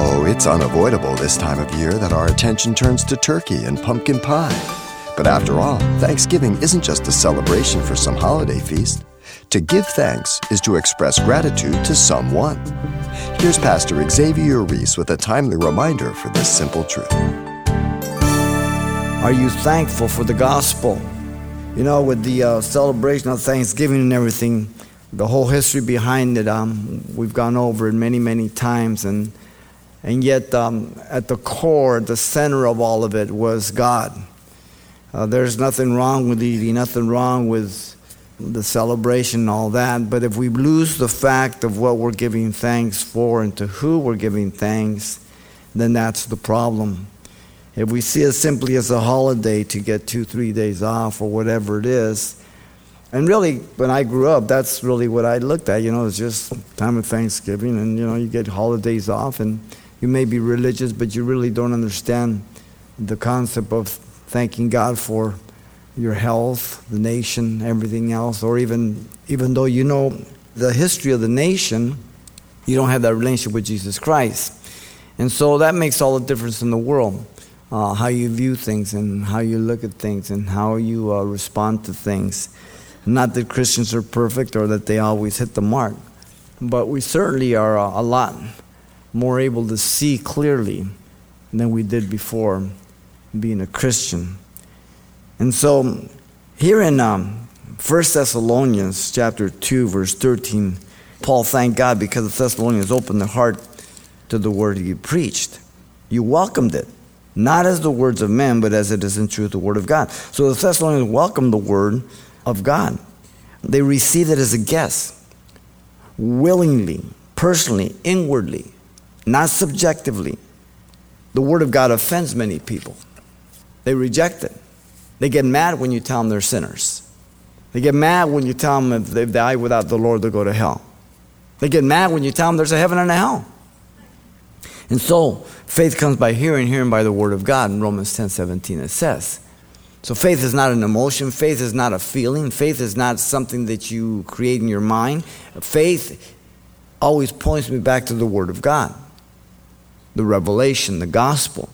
Oh, it's unavoidable this time of year that our attention turns to turkey and pumpkin pie. But after all, Thanksgiving isn't just a celebration for some holiday feast. To give thanks is to express gratitude to someone. Here's Pastor Xavier Reese with a timely reminder for this simple truth. Are you thankful for the gospel? You know, with the uh, celebration of Thanksgiving and everything, the whole history behind it, um, we've gone over it many, many times, and and yet um, at the core, the center of all of it was God. Uh, there's nothing wrong with eating, nothing wrong with the celebration and all that. But if we lose the fact of what we're giving thanks for and to who we're giving thanks, then that's the problem. If we see it simply as a holiday to get two, three days off or whatever it is, and really, when I grew up, that's really what I looked at. You know, it's just time of Thanksgiving, and you know, you get holidays off, and you may be religious, but you really don't understand the concept of thanking God for your health, the nation, everything else, or even even though you know the history of the nation, you don't have that relationship with Jesus Christ. And so that makes all the difference in the world. Uh, how you view things and how you look at things and how you uh, respond to things. Not that Christians are perfect or that they always hit the mark, but we certainly are a, a lot more able to see clearly than we did before being a Christian. And so, here in um, 1 Thessalonians chapter 2, verse 13, Paul thanked God because the Thessalonians opened their heart to the word he preached. You welcomed it, not as the words of men, but as it is in truth the word of God. So the Thessalonians welcomed the word of God. They received it as a guest, willingly, personally, inwardly, not subjectively. The word of God offends many people. They reject it. They get mad when you tell them they're sinners. They get mad when you tell them if they die without the Lord, they'll go to hell. They get mad when you tell them there's a heaven and a hell. And so, faith comes by hearing, hearing by the word of God. In Romans 10 17, it says. So, faith is not an emotion, faith is not a feeling, faith is not something that you create in your mind. Faith always points me back to the word of God, the revelation, the gospel.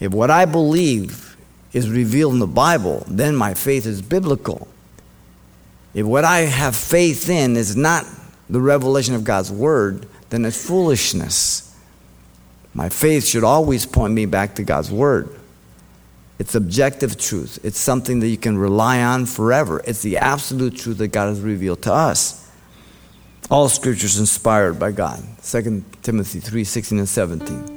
If what I believe is revealed in the Bible, then my faith is biblical. If what I have faith in is not the revelation of God's word, then it's foolishness. My faith should always point me back to God's word. It's objective truth. It's something that you can rely on forever. It's the absolute truth that God has revealed to us. All scriptures inspired by God. 2 Timothy 3 16 and 17.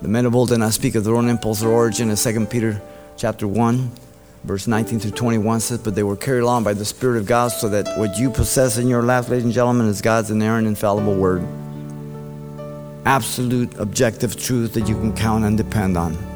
The men of old did not speak of their own impulse or origin. In 2 Peter chapter 1, verse 19 through 21 says, But they were carried along by the Spirit of God, so that what you possess in your life, ladies and gentlemen, is God's inerrant, infallible word. Absolute, objective truth that you can count and depend on.